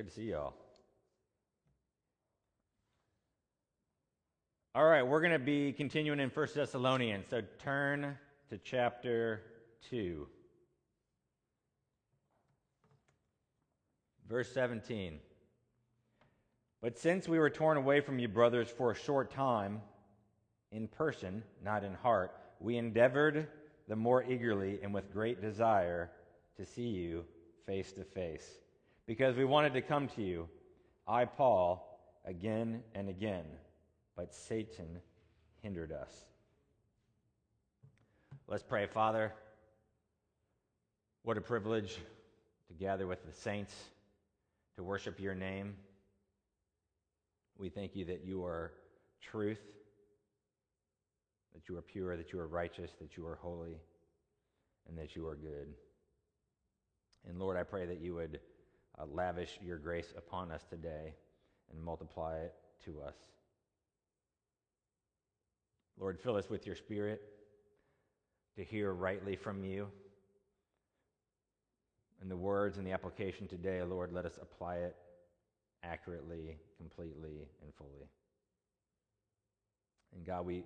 Good to see y'all. All right, we're going to be continuing in 1 Thessalonians. So turn to chapter 2. Verse 17. But since we were torn away from you, brothers, for a short time, in person, not in heart, we endeavored the more eagerly and with great desire to see you face to face. Because we wanted to come to you, I, Paul, again and again, but Satan hindered us. Let's pray, Father. What a privilege to gather with the saints to worship your name. We thank you that you are truth, that you are pure, that you are righteous, that you are holy, and that you are good. And Lord, I pray that you would uh, lavish your grace upon us today and multiply it to us. Lord, fill us with your spirit to hear rightly from you. And the words and the application today, Lord, let us apply it accurately, completely, and fully. And God, we,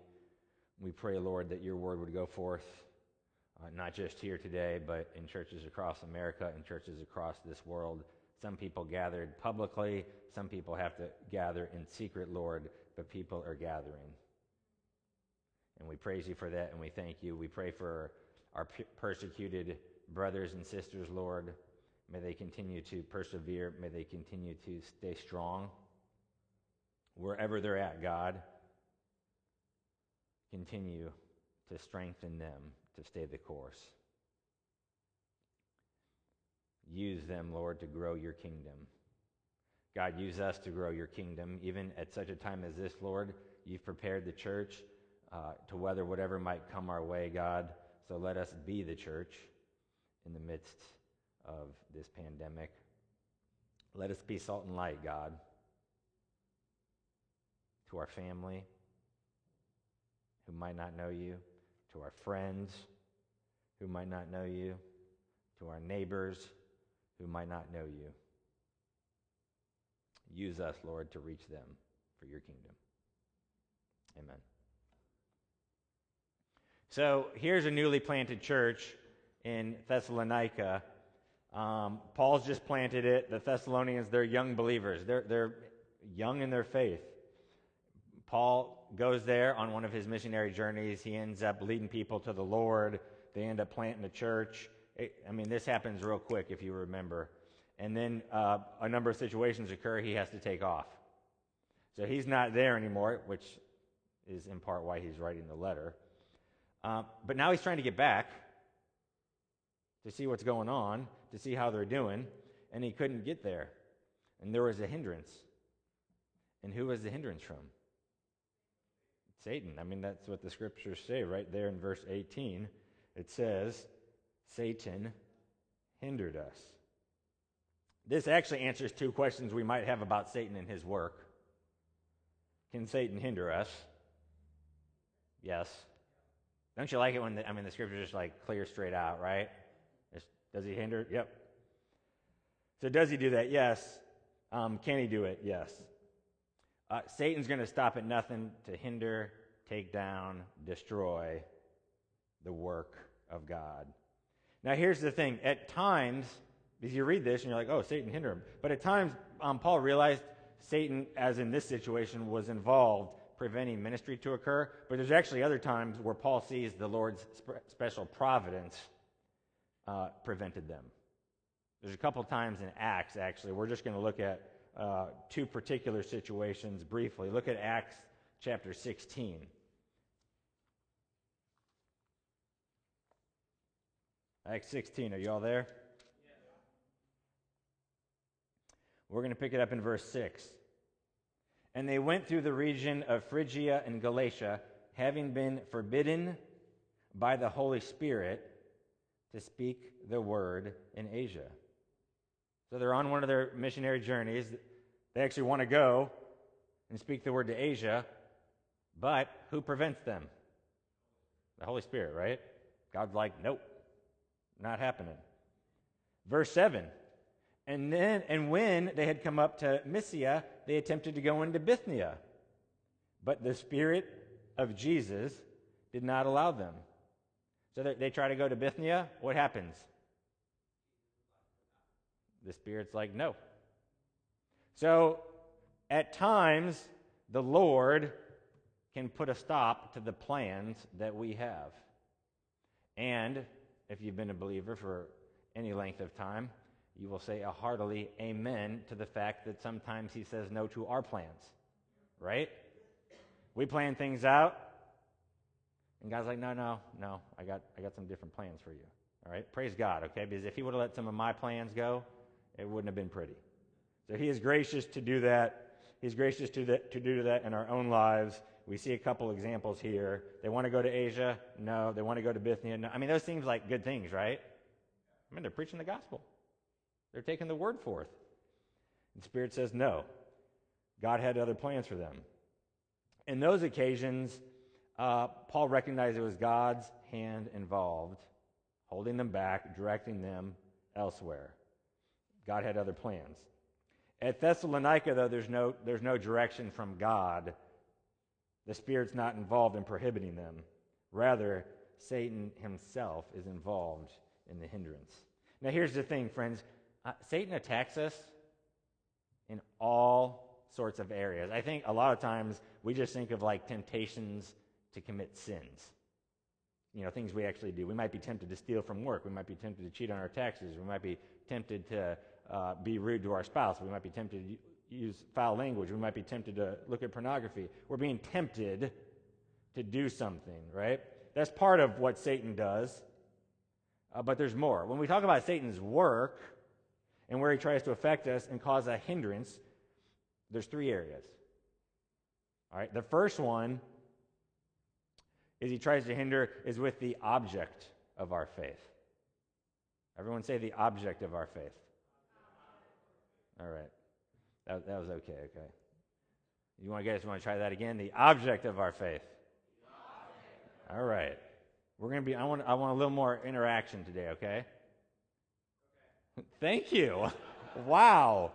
we pray, Lord, that your word would go forth, uh, not just here today, but in churches across America and churches across this world. Some people gathered publicly, some people have to gather in secret, Lord, but people are gathering. And we praise you for that, and we thank you. We pray for our persecuted brothers and sisters, Lord. May they continue to persevere. May they continue to stay strong. Wherever they're at, God, continue to strengthen them to stay the course. Use them, Lord, to grow your kingdom. God, use us to grow your kingdom. Even at such a time as this, Lord, you've prepared the church uh, to weather whatever might come our way, God. So let us be the church in the midst of this pandemic. Let us be salt and light, God, to our family who might not know you, to our friends who might not know you, to our neighbors who might not know you. Use us, Lord, to reach them for your kingdom. Amen. So here's a newly planted church in Thessalonica. Um, Paul's just planted it. The Thessalonians, they're young believers. They're, they're young in their faith. Paul goes there on one of his missionary journeys. He ends up leading people to the Lord. They end up planting a church. It, I mean, this happens real quick if you remember. And then uh, a number of situations occur. He has to take off. So he's not there anymore, which is in part why he's writing the letter. Uh, but now he's trying to get back to see what's going on, to see how they're doing, and he couldn't get there. And there was a hindrance. And who was the hindrance from? Satan. I mean, that's what the scriptures say right there in verse 18. It says, Satan hindered us. This actually answers two questions we might have about Satan and his work. Can Satan hinder us? Yes. Don't you like it when the, I mean the scripture just like clear straight out, right? It's, does he hinder? Yep. So does he do that? Yes. Um, can he do it? Yes. Uh, Satan's going to stop at nothing to hinder, take down, destroy the work of God. Now here's the thing: at times, as you read this and you're like, "Oh, Satan hinder him," but at times um, Paul realized Satan, as in this situation, was involved preventing ministry to occur, but there's actually other times where Paul sees the Lord's spe- special providence uh, prevented them. There's a couple times in Acts, actually. We're just going to look at uh, two particular situations briefly. Look at Acts chapter 16. Acts 16, are you all there? We're going to pick it up in verse 6. And they went through the region of Phrygia and Galatia, having been forbidden by the Holy Spirit to speak the word in Asia. So they're on one of their missionary journeys. They actually want to go and speak the word to Asia, but who prevents them? The Holy Spirit, right? God's like, nope, not happening. Verse 7 And then, and when they had come up to Mysia, they attempted to go into Bithynia. But the Spirit of Jesus did not allow them. So they, they try to go to Bithynia. What happens? The Spirit's like, no. So at times, the Lord can put a stop to the plans that we have. And if you've been a believer for any length of time, you will say a heartily amen to the fact that sometimes he says no to our plans, right? We plan things out, and God's like, no, no, no, I got, I got some different plans for you. All right? Praise God, okay? Because if he would have let some of my plans go, it wouldn't have been pretty. So he is gracious to do that. He's gracious to, the, to do that in our own lives. We see a couple examples here. They want to go to Asia? No. They want to go to Bithynia? No. I mean, those seems like good things, right? I mean, they're preaching the gospel. They're taking the word forth. And Spirit says no. God had other plans for them. In those occasions, uh, Paul recognized it was God's hand involved, holding them back, directing them elsewhere. God had other plans. At Thessalonica, though, there's no, there's no direction from God. The Spirit's not involved in prohibiting them. Rather, Satan himself is involved in the hindrance. Now, here's the thing, friends uh, Satan attacks us in all sorts of areas. I think a lot of times we just think of like temptations to commit sins. You know, things we actually do. We might be tempted to steal from work. We might be tempted to cheat on our taxes. We might be tempted to uh, be rude to our spouse. We might be tempted to use foul language. We might be tempted to look at pornography. We're being tempted to do something, right? That's part of what Satan does. Uh, but there's more. When we talk about Satan's work and where he tries to affect us and cause a hindrance, there's three areas. All right, the first one is he tries to hinder is with the object of our faith. Everyone say the object of our faith. All right. That, that was okay, okay. You want guys want to try that again? The object of our faith. All right. We're going to be I want I want a little more interaction today, okay? Thank you. wow.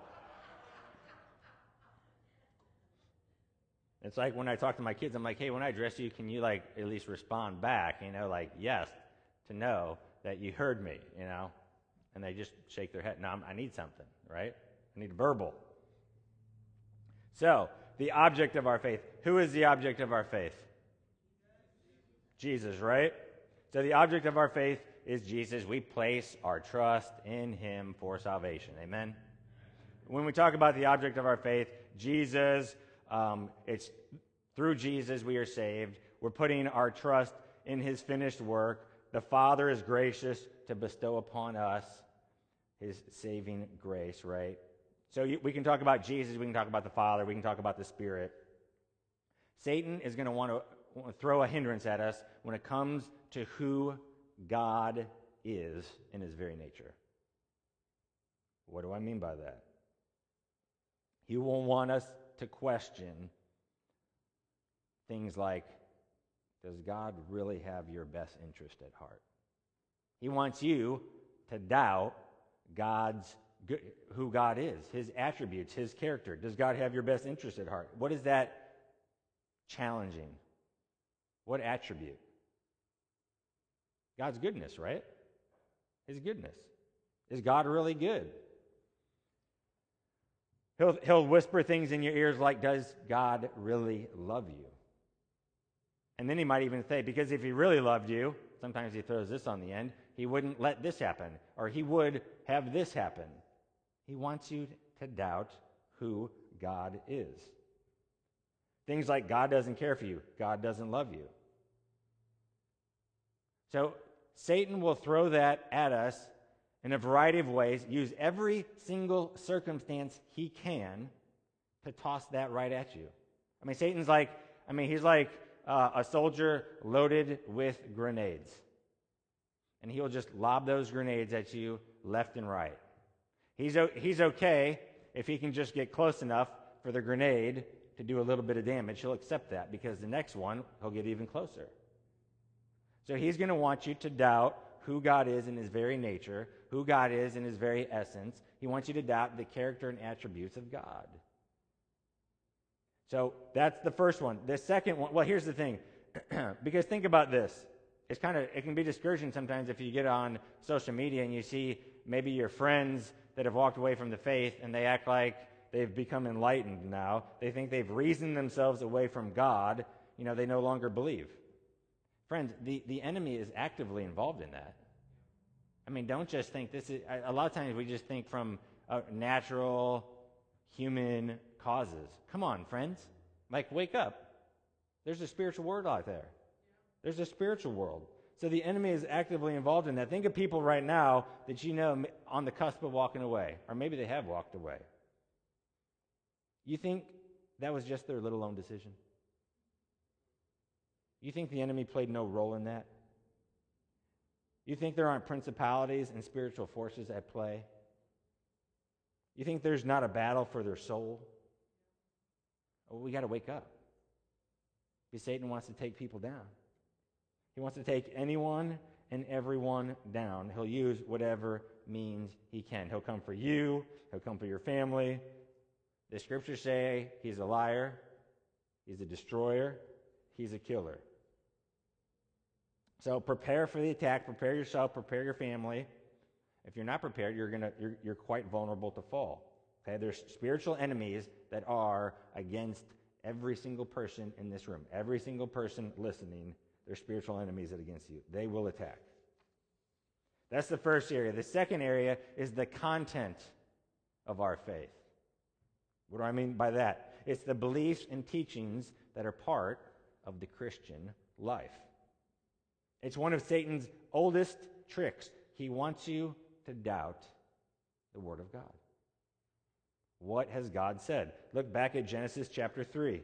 It's like when I talk to my kids, I'm like, hey, when I address you, can you like at least respond back? You know, like yes, to know that you heard me. You know, and they just shake their head. No, I'm, I need something, right? I need a verbal. So the object of our faith. Who is the object of our faith? Jesus, right? So the object of our faith is Jesus. We place our trust in him for salvation. Amen. When we talk about the object of our faith, Jesus um, it's through Jesus we are saved. We're putting our trust in his finished work. The Father is gracious to bestow upon us his saving grace, right? So we can talk about Jesus, we can talk about the Father, we can talk about the Spirit. Satan is going to want to throw a hindrance at us when it comes to who God is in his very nature. What do I mean by that? He will want us to question things like Does God really have your best interest at heart? He wants you to doubt God's who God is, his attributes, his character. Does God have your best interest at heart? What is that challenging? What attribute? God's goodness, right? His goodness. Is God really good? He'll, he'll whisper things in your ears like, Does God really love you? And then he might even say, Because if he really loved you, sometimes he throws this on the end, he wouldn't let this happen, or he would have this happen. He wants you to doubt who God is. Things like God doesn't care for you, God doesn't love you. So Satan will throw that at us in a variety of ways, use every single circumstance he can to toss that right at you. I mean, Satan's like, I mean, he's like uh, a soldier loaded with grenades. And he'll just lob those grenades at you left and right. He's, he's okay if he can just get close enough for the grenade to do a little bit of damage. He'll accept that because the next one, he'll get even closer. So he's going to want you to doubt who God is in his very nature, who God is in his very essence. He wants you to doubt the character and attributes of God. So that's the first one. The second one, well, here's the thing. because think about this. It's kind of it can be discouraging sometimes if you get on social media and you see maybe your friends that have walked away from the faith and they act like they've become enlightened now. They think they've reasoned themselves away from God. You know, they no longer believe. Friends, the, the enemy is actively involved in that. I mean, don't just think this is, a lot of times we just think from uh, natural human causes. Come on, friends. Like, wake up. There's a spiritual world out there. There's a spiritual world. So the enemy is actively involved in that. Think of people right now that you know on the cusp of walking away, or maybe they have walked away. You think that was just their little own decision? You think the enemy played no role in that? You think there aren't principalities and spiritual forces at play? You think there's not a battle for their soul? Well, we got to wake up. Because Satan wants to take people down. He wants to take anyone and everyone down. He'll use whatever means he can. He'll come for you, he'll come for your family. The scriptures say he's a liar, he's a destroyer, he's a killer. So prepare for the attack, prepare yourself, prepare your family. If you're not prepared, you're, gonna, you're, you're quite vulnerable to fall. Okay? There's spiritual enemies that are against every single person in this room, every single person listening. They're spiritual enemies that against you. They will attack. That's the first area. The second area is the content of our faith. What do I mean by that? It's the beliefs and teachings that are part of the Christian life. It's one of Satan's oldest tricks. He wants you to doubt the Word of God. What has God said? Look back at Genesis chapter 3.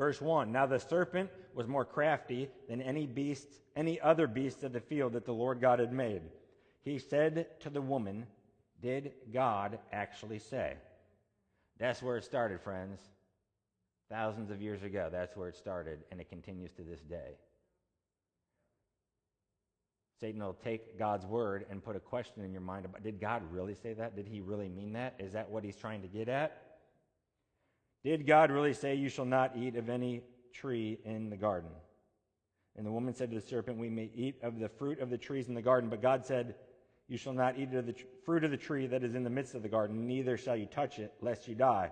Verse 1 Now the serpent was more crafty than any beast, any other beast of the field that the Lord God had made. He said to the woman, Did God actually say? That's where it started, friends. Thousands of years ago, that's where it started, and it continues to this day. Satan will take God's word and put a question in your mind about did God really say that? Did he really mean that? Is that what he's trying to get at? Did God really say, You shall not eat of any tree in the garden? And the woman said to the serpent, We may eat of the fruit of the trees in the garden. But God said, You shall not eat of the fruit of the tree that is in the midst of the garden, neither shall you touch it, lest you die.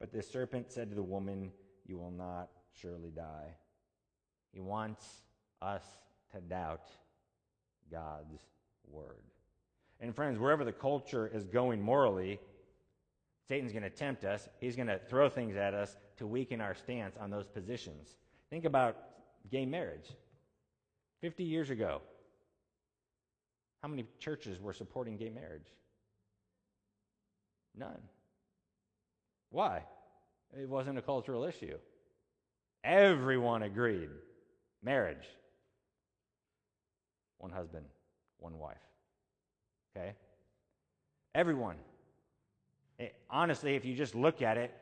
But the serpent said to the woman, You will not surely die. He wants us to doubt God's word. And friends, wherever the culture is going morally, Satan's going to tempt us. He's going to throw things at us to weaken our stance on those positions. Think about gay marriage. 50 years ago, how many churches were supporting gay marriage? None. Why? It wasn't a cultural issue. Everyone agreed. Marriage. One husband, one wife. Okay? Everyone it, honestly, if you just look at it,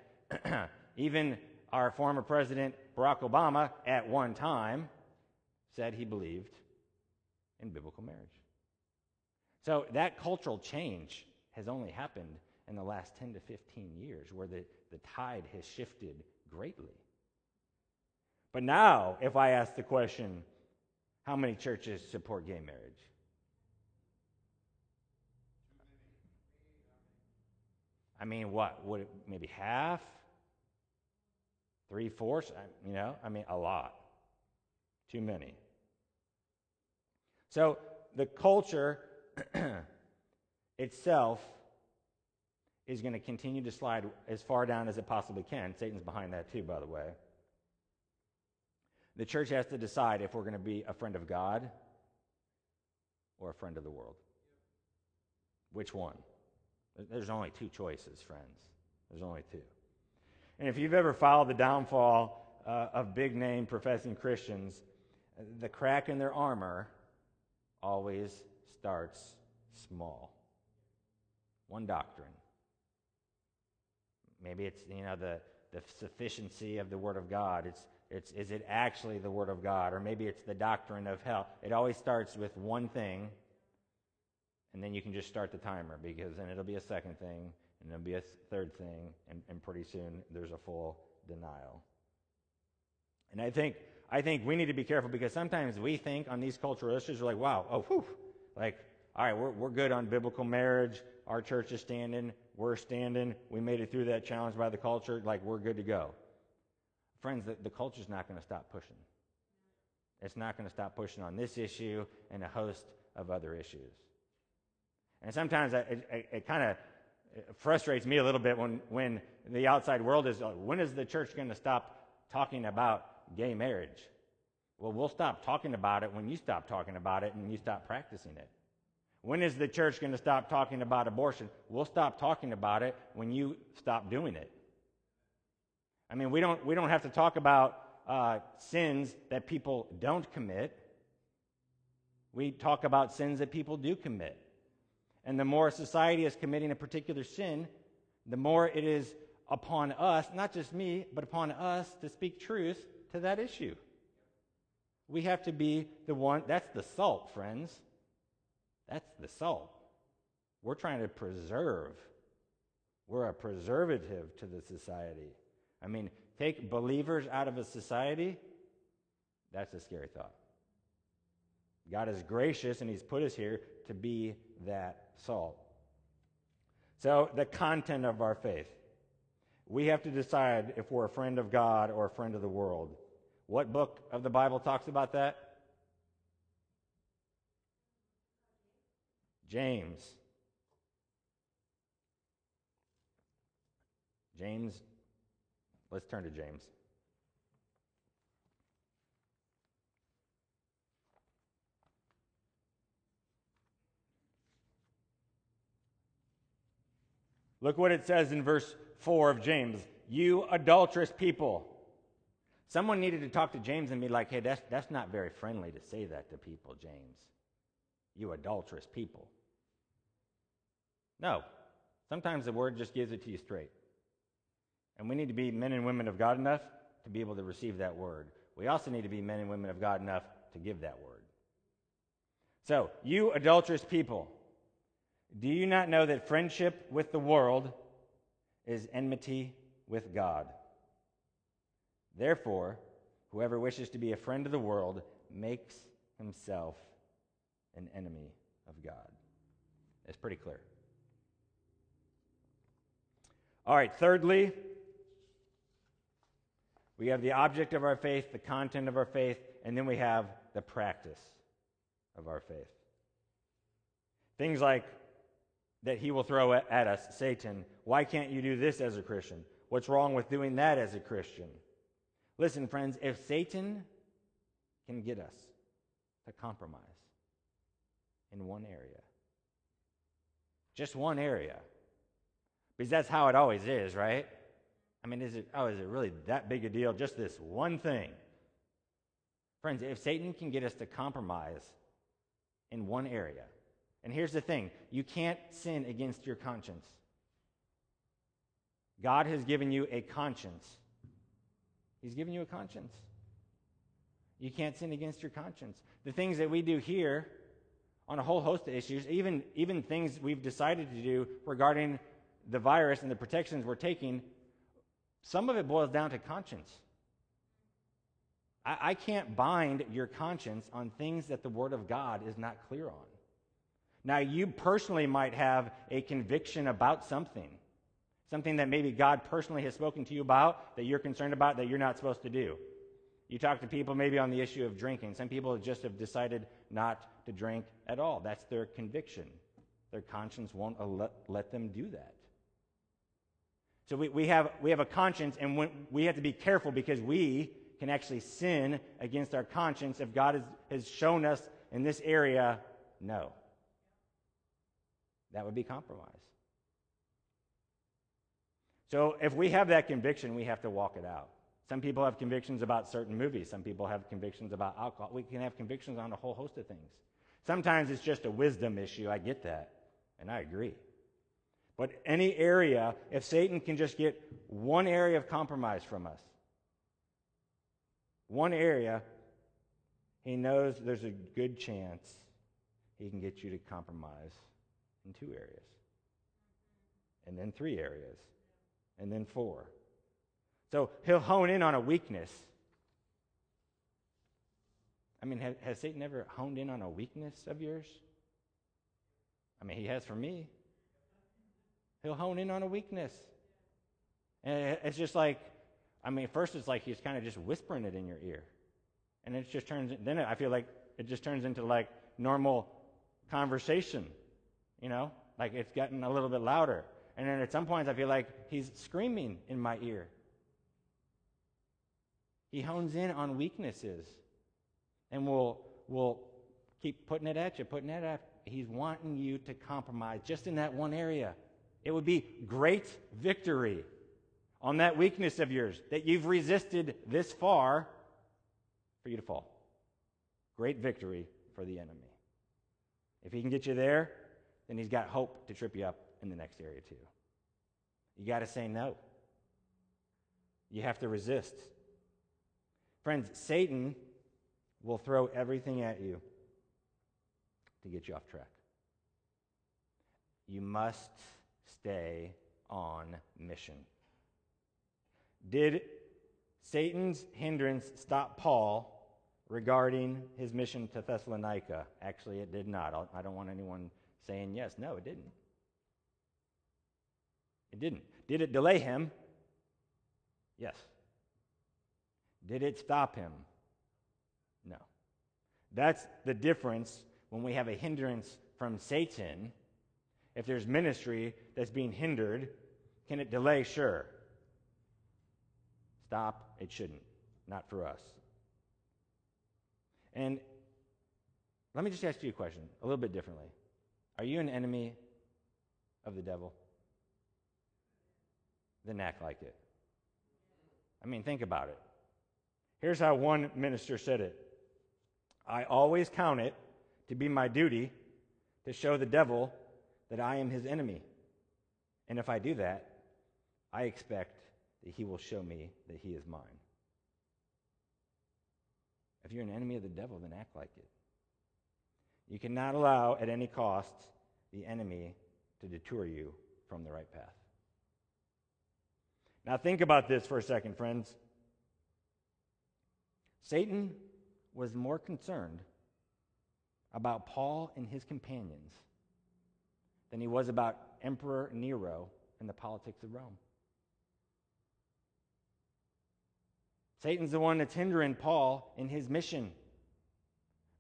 even our former president, Barack Obama, at one time said he believed in biblical marriage. So that cultural change has only happened in the last 10 to 15 years where the, the tide has shifted greatly. But now, if I ask the question, how many churches support gay marriage? I mean, what? Would maybe half? Three fourths? You know, I mean, a lot. Too many. So the culture itself is going to continue to slide as far down as it possibly can. Satan's behind that too, by the way. The church has to decide if we're going to be a friend of God or a friend of the world. Which one? There's only two choices, friends. There's only two. And if you've ever followed the downfall uh, of big name professing Christians, the crack in their armor always starts small. One doctrine, maybe it's, you know, the, the sufficiency of the Word of God. It's, it's, is it actually the Word of God? Or maybe it's the doctrine of hell. It always starts with one thing, and then you can just start the timer because then it'll be a second thing, and it'll be a third thing, and, and pretty soon there's a full denial. And I think, I think we need to be careful because sometimes we think on these cultural issues, we're like, wow, oh, whew, like, all right, we're, we're good on biblical marriage. Our church is standing. We're standing. We made it through that challenge by the culture. Like, we're good to go. Friends, the, the culture's not going to stop pushing. It's not going to stop pushing on this issue and a host of other issues. And sometimes it, it, it kind of frustrates me a little bit when, when the outside world is, when is the church going to stop talking about gay marriage? Well, we'll stop talking about it when you stop talking about it and you stop practicing it. When is the church going to stop talking about abortion? We'll stop talking about it when you stop doing it. I mean, we don't, we don't have to talk about uh, sins that people don't commit. We talk about sins that people do commit. And the more society is committing a particular sin, the more it is upon us, not just me, but upon us to speak truth to that issue. We have to be the one, that's the salt, friends. That's the salt. We're trying to preserve. We're a preservative to the society. I mean, take believers out of a society, that's a scary thought. God is gracious and He's put us here to be that salt. So, the content of our faith. We have to decide if we're a friend of God or a friend of the world. What book of the Bible talks about that? James. James, let's turn to James. Look what it says in verse 4 of James. You adulterous people. Someone needed to talk to James and be like, hey, that's, that's not very friendly to say that to people, James. You adulterous people. No. Sometimes the word just gives it to you straight. And we need to be men and women of God enough to be able to receive that word. We also need to be men and women of God enough to give that word. So, you adulterous people, do you not know that friendship with the world is enmity with God? Therefore, whoever wishes to be a friend of the world makes himself an enemy of God. It's pretty clear. All right, thirdly, we have the object of our faith, the content of our faith, and then we have the practice of our faith. Things like that he will throw at us, Satan. Why can't you do this as a Christian? What's wrong with doing that as a Christian? Listen, friends, if Satan can get us to compromise in one area, just one area, because that's how it always is, right? I mean, is it, oh, is it really that big a deal? Just this one thing. Friends, if Satan can get us to compromise in one area, and here's the thing you can't sin against your conscience. God has given you a conscience. He's given you a conscience. You can't sin against your conscience. The things that we do here on a whole host of issues, even, even things we've decided to do regarding the virus and the protections we're taking, some of it boils down to conscience. I, I can't bind your conscience on things that the Word of God is not clear on. Now, you personally might have a conviction about something, something that maybe God personally has spoken to you about that you're concerned about that you're not supposed to do. You talk to people maybe on the issue of drinking. Some people just have decided not to drink at all. That's their conviction. Their conscience won't let, them do that. So we, we, have, we have a conscience, and we have to be careful because we can actually sin against our conscience if God has, has shown us in this area no. That would be compromise. So if we have that conviction, we have to walk it out. Some people have convictions about certain movies. Some people have convictions about alcohol. We can have convictions on a whole host of things. Sometimes it's just a wisdom issue. I get that, and I agree. But any area, if Satan can just get one area of compromise from us, one area, he knows there's a good chance he can get you to compromise in two areas, and then three areas, and then four. So he'll hone in on a weakness. I mean, has, has Satan ever honed in on a weakness of yours? I mean, he has for me. He'll hone in on a weakness. And it's just like, I mean, first it's like he's kind of just whispering it in your ear. And it just turns, then I feel like it just turns into like normal conversation, you know? Like it's gotten a little bit louder. And then at some points I feel like he's screaming in my ear. He hones in on weaknesses and will will keep putting it at you, putting it at He's wanting you to compromise just in that one area. It would be great victory on that weakness of yours that you've resisted this far for you to fall. Great victory for the enemy. If he can get you there, then he's got hope to trip you up in the next area too. You got to say no. You have to resist. Friends, Satan will throw everything at you to get you off track. You must stay on mission. Did Satan's hindrance stop Paul regarding his mission to Thessalonica? Actually, it did not. I don't want anyone saying yes. No, it didn't. It didn't. Did it delay him? Yes. Did it stop him? No. That's the difference when we have a hindrance from Satan if there's ministry that's being hindered, can it delay? Sure. Stop? It shouldn't. Not for us. And let me just ask you a question a little bit differently. Are you an enemy of the devil? Then act like it. I mean, think about it. Here's how one minister said it I always count it to be my duty to show the devil that I am his enemy. And if I do that, I expect that he will show me that he is mine. If you're an enemy of the devil, then act like it. You cannot allow at any cost the enemy to detour you from the right path. Now, think about this for a second, friends. Satan was more concerned about Paul and his companions than he was about Emperor Nero and the politics of Rome. Satan's the one that's hindering Paul in his mission.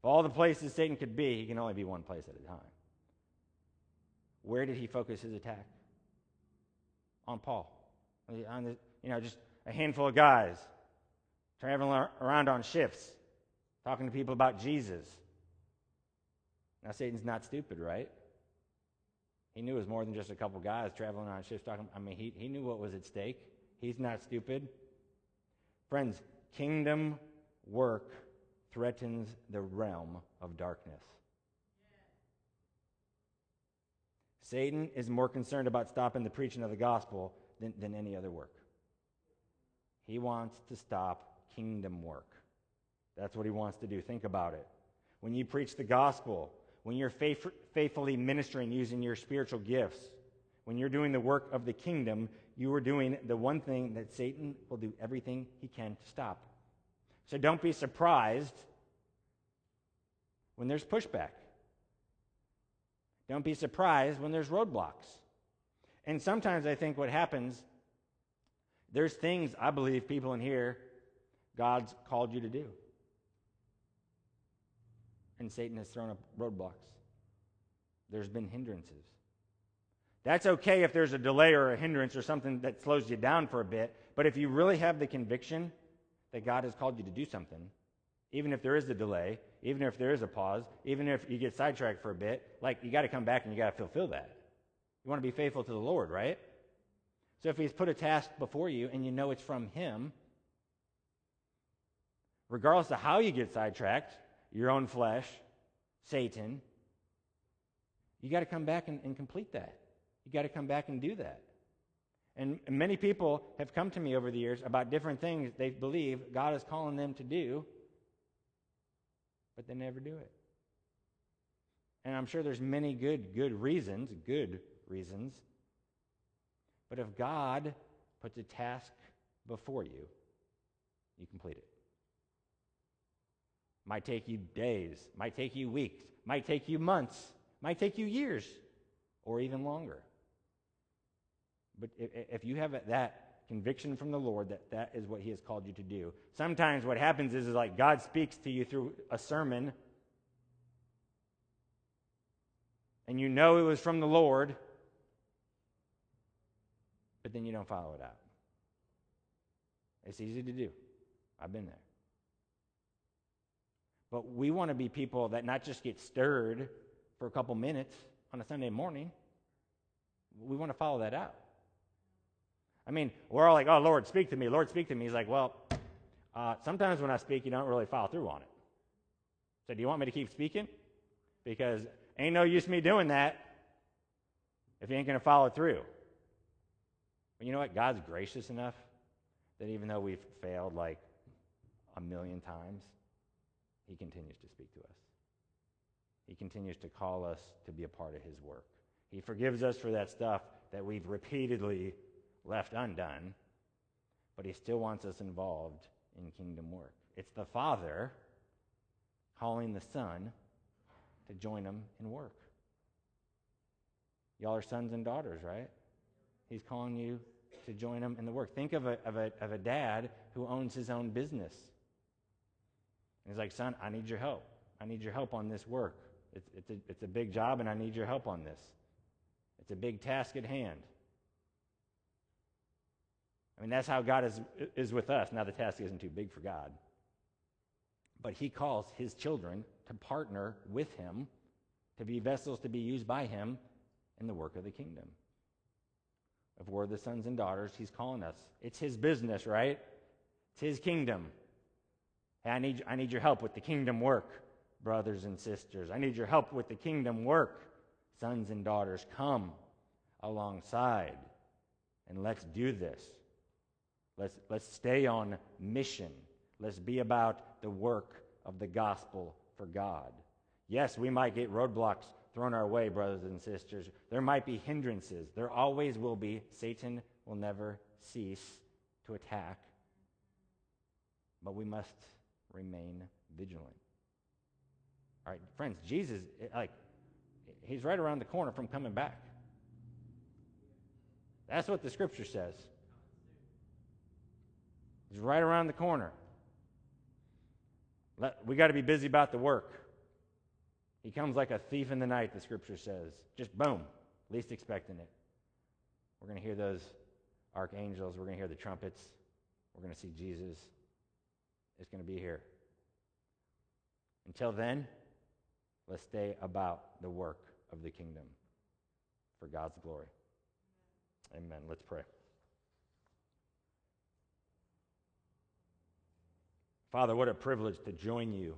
All the places Satan could be, he can only be one place at a time. Where did he focus his attack? On Paul. On the, you know, just a handful of guys traveling around on ships, talking to people about Jesus. Now, Satan's not stupid, right? He knew it was more than just a couple guys traveling on ships talking. I mean, he, he knew what was at stake. He's not stupid. Friends, kingdom work threatens the realm of darkness. Satan is more concerned about stopping the preaching of the gospel than, than any other work. He wants to stop kingdom work. That's what he wants to do. Think about it. When you preach the gospel, when you're faith, faithfully ministering using your spiritual gifts, when you're doing the work of the kingdom, you are doing the one thing that Satan will do everything he can to stop. So don't be surprised when there's pushback. Don't be surprised when there's roadblocks. And sometimes I think what happens, there's things I believe people in here God's called you to do and Satan has thrown up roadblocks. There's been hindrances. That's okay if there's a delay or a hindrance or something that slows you down for a bit, but if you really have the conviction that God has called you to do something, even if there is a delay, even if there is a pause, even if you get sidetracked for a bit, like you got to come back and you got to fulfill that. You want to be faithful to the Lord, right? So if He's put a task before you and you know it's from Him, regardless of how you get sidetracked, your own flesh, Satan, you got to come back and, and, complete that. You got to come back and do that. And many people have come to me over the years about different things they believe God is calling them to do, but they never do it. And I'm sure there's many good good reasons, good reasons. But if God puts a task before you, you complete it. Might take you days, might take you weeks, might take you months, might take you years, or even longer. But if you have that conviction from the Lord that that is what He has called you to do, sometimes what happens is, is like God speaks to you through a sermon, and you know it was from the Lord, but then you don't follow it out. It's easy to do. I've been there. But we want to be people that not just get stirred for a couple minutes on a Sunday morning, we want to follow that out. I mean, we're all like, oh, Lord, speak to me. Lord, speak to me. He's like, well, uh, sometimes when I speak, you don't really follow through on it. So, do you want me to keep speaking? Because ain't no use me doing that if you ain't going to follow through. But you know what? God's gracious enough that even though we've failed like a million times, He continues to speak to us. He continues to call us to be a part of His work. He forgives us for that stuff that we've repeatedly left undone, but He still wants us involved in kingdom work. It's the Father calling the Son to join Him in work. Y'all are sons and daughters, right? He's calling you to join him in the work. Think of a, of a, of a dad who owns his own business. And he's like, son, I need your help. I need your help on this work. It's, it's, a, it's a big job, and I need your help on this. It's a big task at hand. I mean, that's how God is, is with us. Now, the task isn't too big for God. But He calls His children to partner with Him, to be vessels to be used by Him in the work of the kingdom. If we're the sons and daughters, He's calling us. It's His business, right? It's His kingdom. Hey, I need, I need your help with the kingdom work, brothers and sisters. I need your help with the kingdom work, sons and daughters. Come alongside and let's do this. Let's, let's stay on mission. Let's be about the work of the gospel for God. Yes, we might get roadblocks thrown our way, brothers and sisters. There might be hindrances. There always will be. Satan will never cease to attack. But we must remain vigilant. All right, friends, Jesus, eh, like, he's right around the corner from coming back. That's what the scripture says. He's right around the corner. We got to be busy about the work. He comes like a thief in the night, the scripture says. Just boom, least expecting it. We're going to hear those archangels. We're going to hear the trumpets. We're going to see Jesus. It's going to be here. Until then, let's stay about the work of the kingdom for God's glory. Amen. Let's pray. Father, what a privilege to join you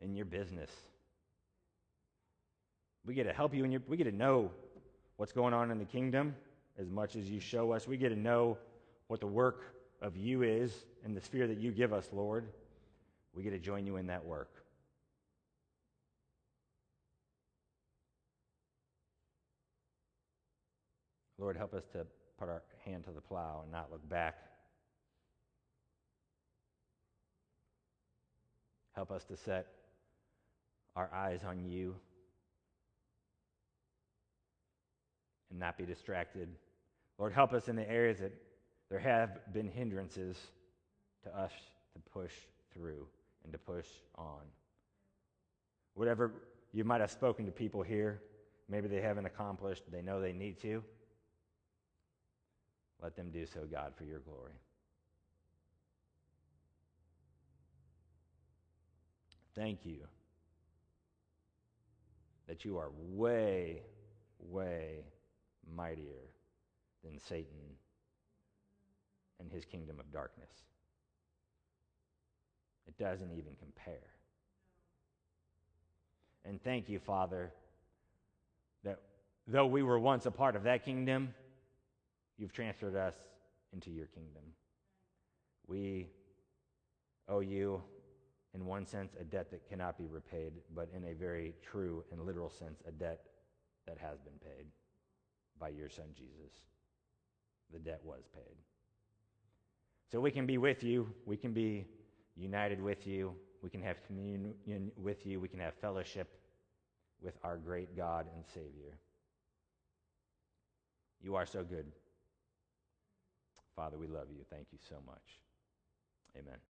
in your business. We get to help you, and we get to know what's going on in the kingdom as much as you show us. We get to know what the work of you is in the sphere that you give us, Lord. We get to join you in that work. Lord, help us to put our hand to the plow and not look back. Help us to set our eyes on you and not be distracted. Lord, help us in the areas that there have been hindrances to us to push through and to push on. Whatever you might have spoken to people here, maybe they haven't accomplished, they know they need to. Let them do so, God, for your glory. Thank you that you are way, way mightier than Satan and his kingdom of darkness. It doesn't even compare. And thank you, Father, that though we were once a part of that kingdom, you've transferred us into your kingdom. We owe you, in one sense, a debt that cannot be repaid, but in a very true and literal sense, a debt that has been paid by your son Jesus. The debt was paid. So we can be with you, we can be united with you, we can have communion with you, we can have fellowship with our great God and Savior. You are so good. Father, we love you. Thank you so much. Amen.